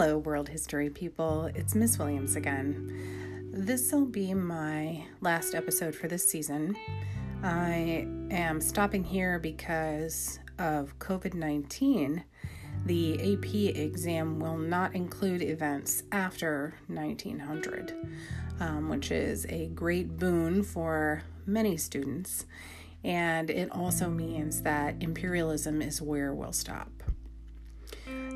Hello, world history people. It's Miss Williams again. This will be my last episode for this season. I am stopping here because of COVID 19. The AP exam will not include events after 1900, um, which is a great boon for many students. And it also means that imperialism is where we'll stop.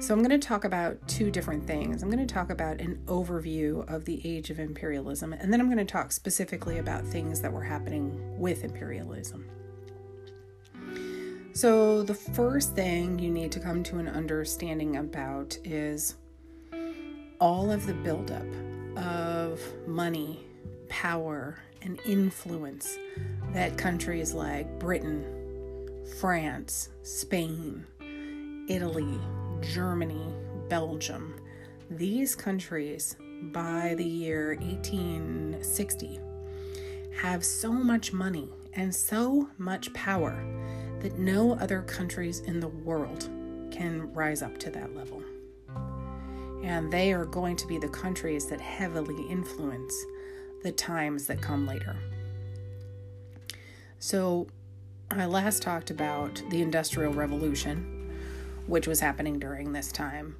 So, I'm going to talk about two different things. I'm going to talk about an overview of the age of imperialism, and then I'm going to talk specifically about things that were happening with imperialism. So, the first thing you need to come to an understanding about is all of the buildup of money, power, and influence that countries like Britain, France, Spain, Italy, Germany, Belgium, these countries by the year 1860 have so much money and so much power that no other countries in the world can rise up to that level. And they are going to be the countries that heavily influence the times that come later. So, I last talked about the Industrial Revolution which was happening during this time.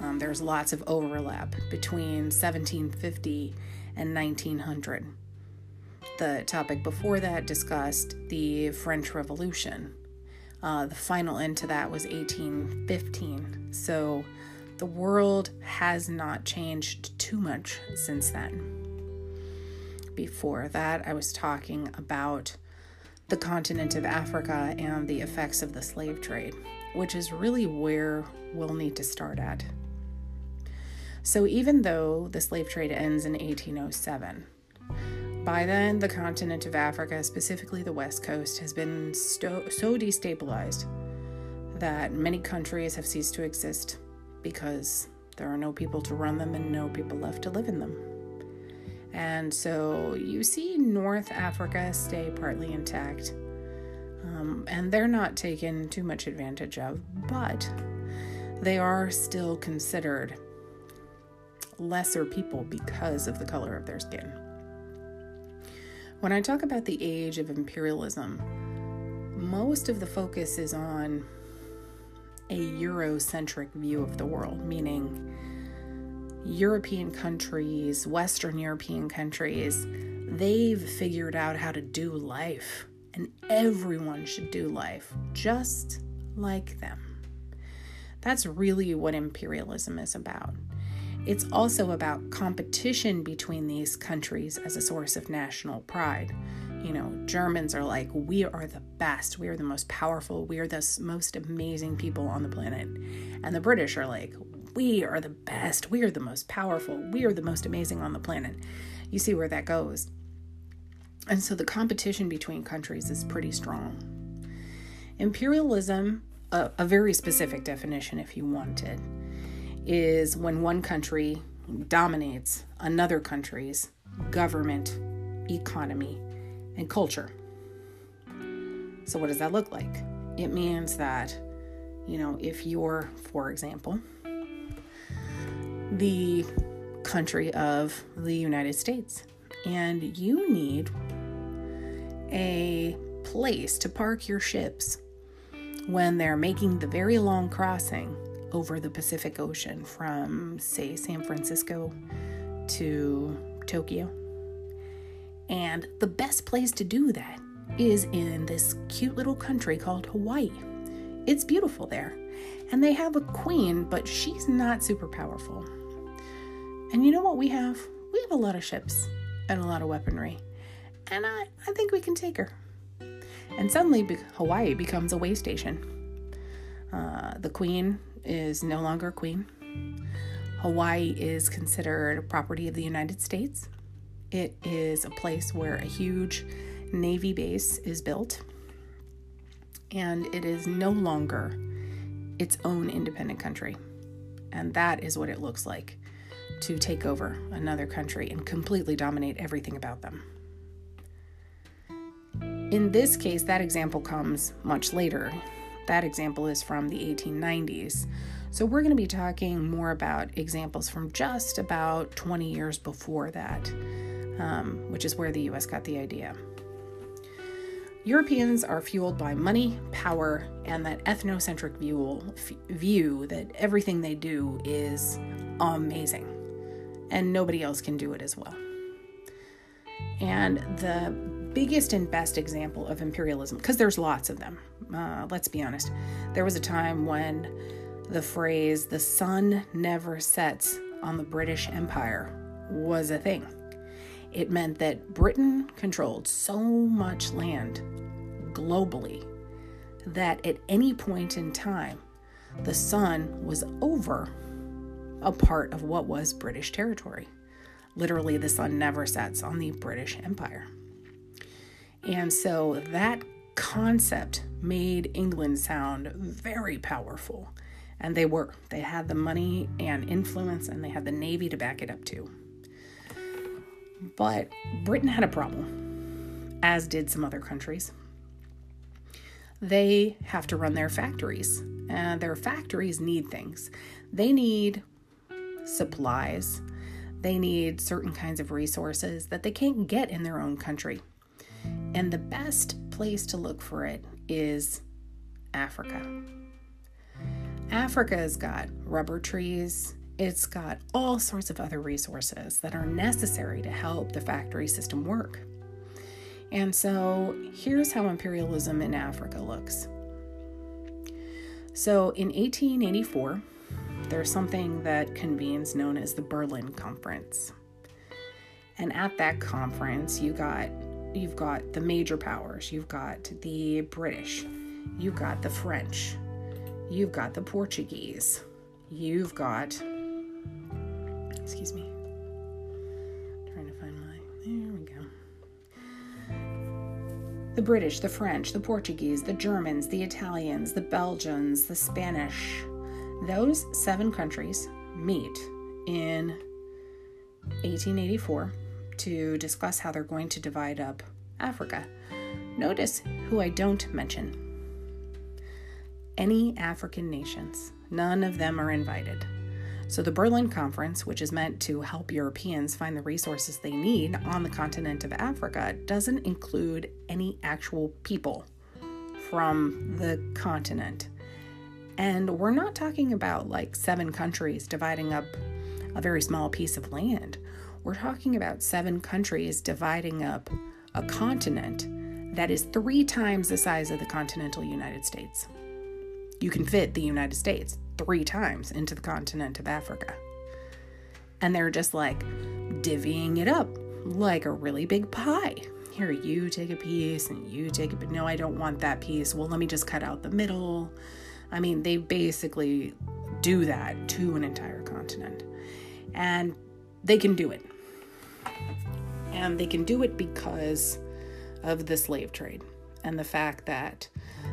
Um, there's lots of overlap between 1750 and 1900. The topic before that discussed the French Revolution. Uh, the final end to that was 1815. So the world has not changed too much since then. Before that, I was talking about the continent of Africa and the effects of the slave trade which is really where we'll need to start at. So, even though the slave trade ends in 1807, by then the continent of Africa, specifically the West Coast, has been sto- so destabilized that many countries have ceased to exist because there are no people to run them and no people left to live in them. And so you see North Africa stay partly intact um, and they're not taken too much advantage of, but they are still considered lesser people because of the color of their skin. When I talk about the age of imperialism, most of the focus is on a Eurocentric view of the world, meaning European countries, Western European countries, they've figured out how to do life and everyone should do life just like them. That's really what imperialism is about. It's also about competition between these countries as a source of national pride. You know, Germans are like, we are the best, we are the most powerful, we are the most amazing people on the planet. And the British are like, we are the best, we are the most powerful, we are the most amazing on the planet. You see where that goes. And so the competition between countries is pretty strong. Imperialism, a, a very specific definition if you wanted, is when one country dominates another country's government, economy, and culture. So, what does that look like? It means that, you know, if you're, for example, the country of the United States and you need a place to park your ships when they're making the very long crossing over the Pacific Ocean from, say, San Francisco to Tokyo. And the best place to do that is in this cute little country called Hawaii. It's beautiful there. And they have a queen, but she's not super powerful. And you know what we have? We have a lot of ships and a lot of weaponry and I, I think we can take her. And suddenly, Hawaii becomes a way station. Uh, the queen is no longer queen. Hawaii is considered a property of the United States. It is a place where a huge Navy base is built, and it is no longer its own independent country. And that is what it looks like to take over another country and completely dominate everything about them. In this case, that example comes much later. That example is from the 1890s. So, we're going to be talking more about examples from just about 20 years before that, um, which is where the US got the idea. Europeans are fueled by money, power, and that ethnocentric view, view that everything they do is amazing and nobody else can do it as well. And the biggest and best example of imperialism, because there's lots of them, uh, let's be honest, there was a time when the phrase, the sun never sets on the British Empire, was a thing. It meant that Britain controlled so much land globally that at any point in time, the sun was over a part of what was British territory. Literally, the sun never sets on the British Empire. And so that concept made England sound very powerful. And they were. They had the money and influence, and they had the navy to back it up too. But Britain had a problem, as did some other countries. They have to run their factories, and their factories need things. They need supplies, they need certain kinds of resources that they can't get in their own country. And the best place to look for it is Africa. Africa's got rubber trees, it's got all sorts of other resources that are necessary to help the factory system work. And so here's how imperialism in Africa looks. So in 1884, there's something that convenes known as the Berlin Conference. And at that conference, you got you've got the major powers. You've got the British, you've got the French, you've got the Portuguese, you've got excuse me. trying to find my there we go. The British, the French, the Portuguese, the Germans, the Italians, the Belgians, the Spanish, those seven countries meet in 1884 to discuss how they're going to divide up Africa. Notice who I don't mention any African nations. None of them are invited. So, the Berlin Conference, which is meant to help Europeans find the resources they need on the continent of Africa, doesn't include any actual people from the continent. And we're not talking about like seven countries dividing up a very small piece of land. We're talking about seven countries dividing up a continent that is three times the size of the continental United States. You can fit the United States three times into the continent of Africa. And they're just like divvying it up like a really big pie. Here, you take a piece and you take a, but no, I don't want that piece. Well, let me just cut out the middle I mean, they basically do that to an entire continent. And they can do it. And they can do it because of the slave trade and the fact that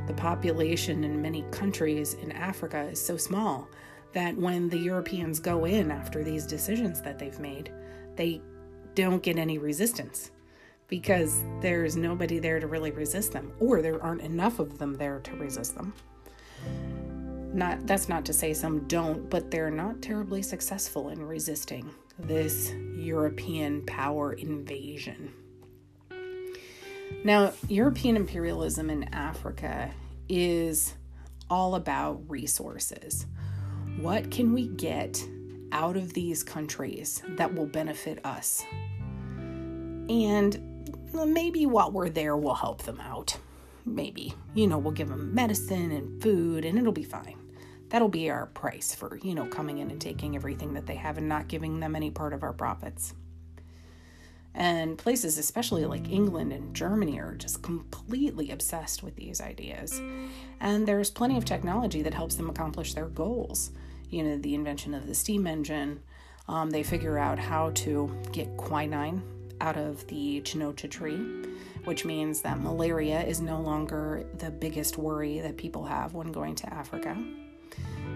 the population in many countries in Africa is so small that when the Europeans go in after these decisions that they've made, they don't get any resistance because there's nobody there to really resist them, or there aren't enough of them there to resist them. Not that's not to say some don't, but they're not terribly successful in resisting this European power invasion. Now, European imperialism in Africa is all about resources. What can we get out of these countries that will benefit us? And maybe while we're there, we'll help them out. Maybe. You know, we'll give them medicine and food, and it'll be fine that'll be our price for, you know, coming in and taking everything that they have and not giving them any part of our profits. And places, especially like England and Germany, are just completely obsessed with these ideas. And there's plenty of technology that helps them accomplish their goals. You know, the invention of the steam engine, um, they figure out how to get quinine out of the cinchona tree, which means that malaria is no longer the biggest worry that people have when going to Africa.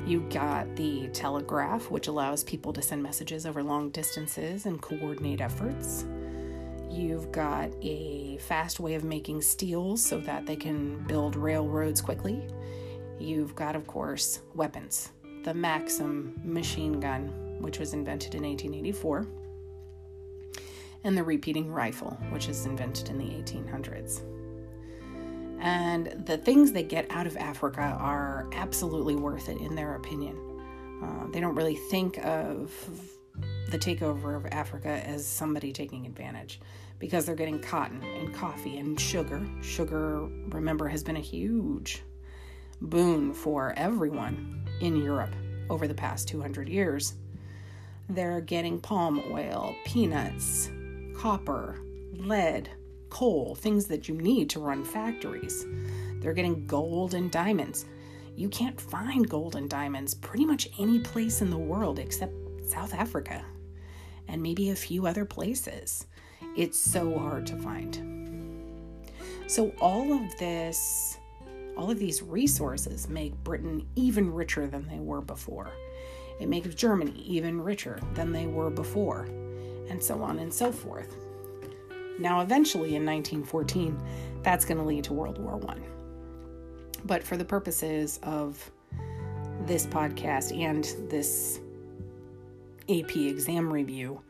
You got the telegraph, which allows people to send messages over long distances and coordinate efforts. You've got a fast way of making steel so that they can build railroads quickly. You've got, of course, weapons the Maxim machine gun, which was invented in 1884, and the repeating rifle, which is invented in the 1800s. And the things they get out of Africa are absolutely worth it, in their opinion. Uh, they don't really think of the takeover of Africa as somebody taking advantage because they're getting cotton and coffee and sugar. Sugar, remember, has been a huge boon for everyone in Europe over the past 200 years. They're getting palm oil, peanuts, copper, lead, coal, things that you need to run factories. They're getting gold and diamonds. You can't find gold and diamonds pretty much any place in the world except South Africa and maybe a few other places. It's so hard to find. So, all of this, all of these resources make Britain even richer than they were before. It makes Germany even richer than they were before, and so on and so forth. Now, eventually in 1914, that's going to lead to World War I. But for the purposes of this podcast and this AP exam review,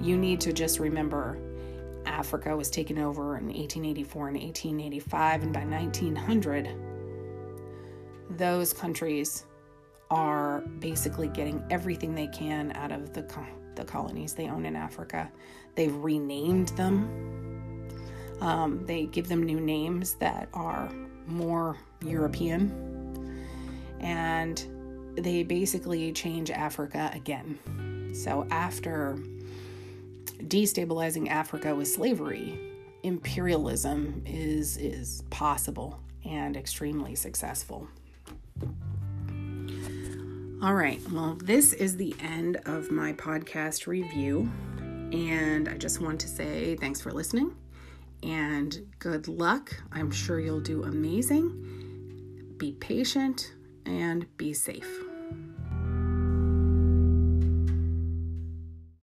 you need to just remember Africa was taken over in 1884 and 1885, and by 1900, those countries are basically getting everything they can out of the, the colonies they own in Africa. They've renamed them, um, they give them new names that are more European, and they basically change Africa again. So after destabilizing Africa with slavery, imperialism is is possible and extremely successful. All right, well, this is the end of my podcast review, and I just want to say thanks for listening and good luck. I'm sure you'll do amazing. Be patient and be safe.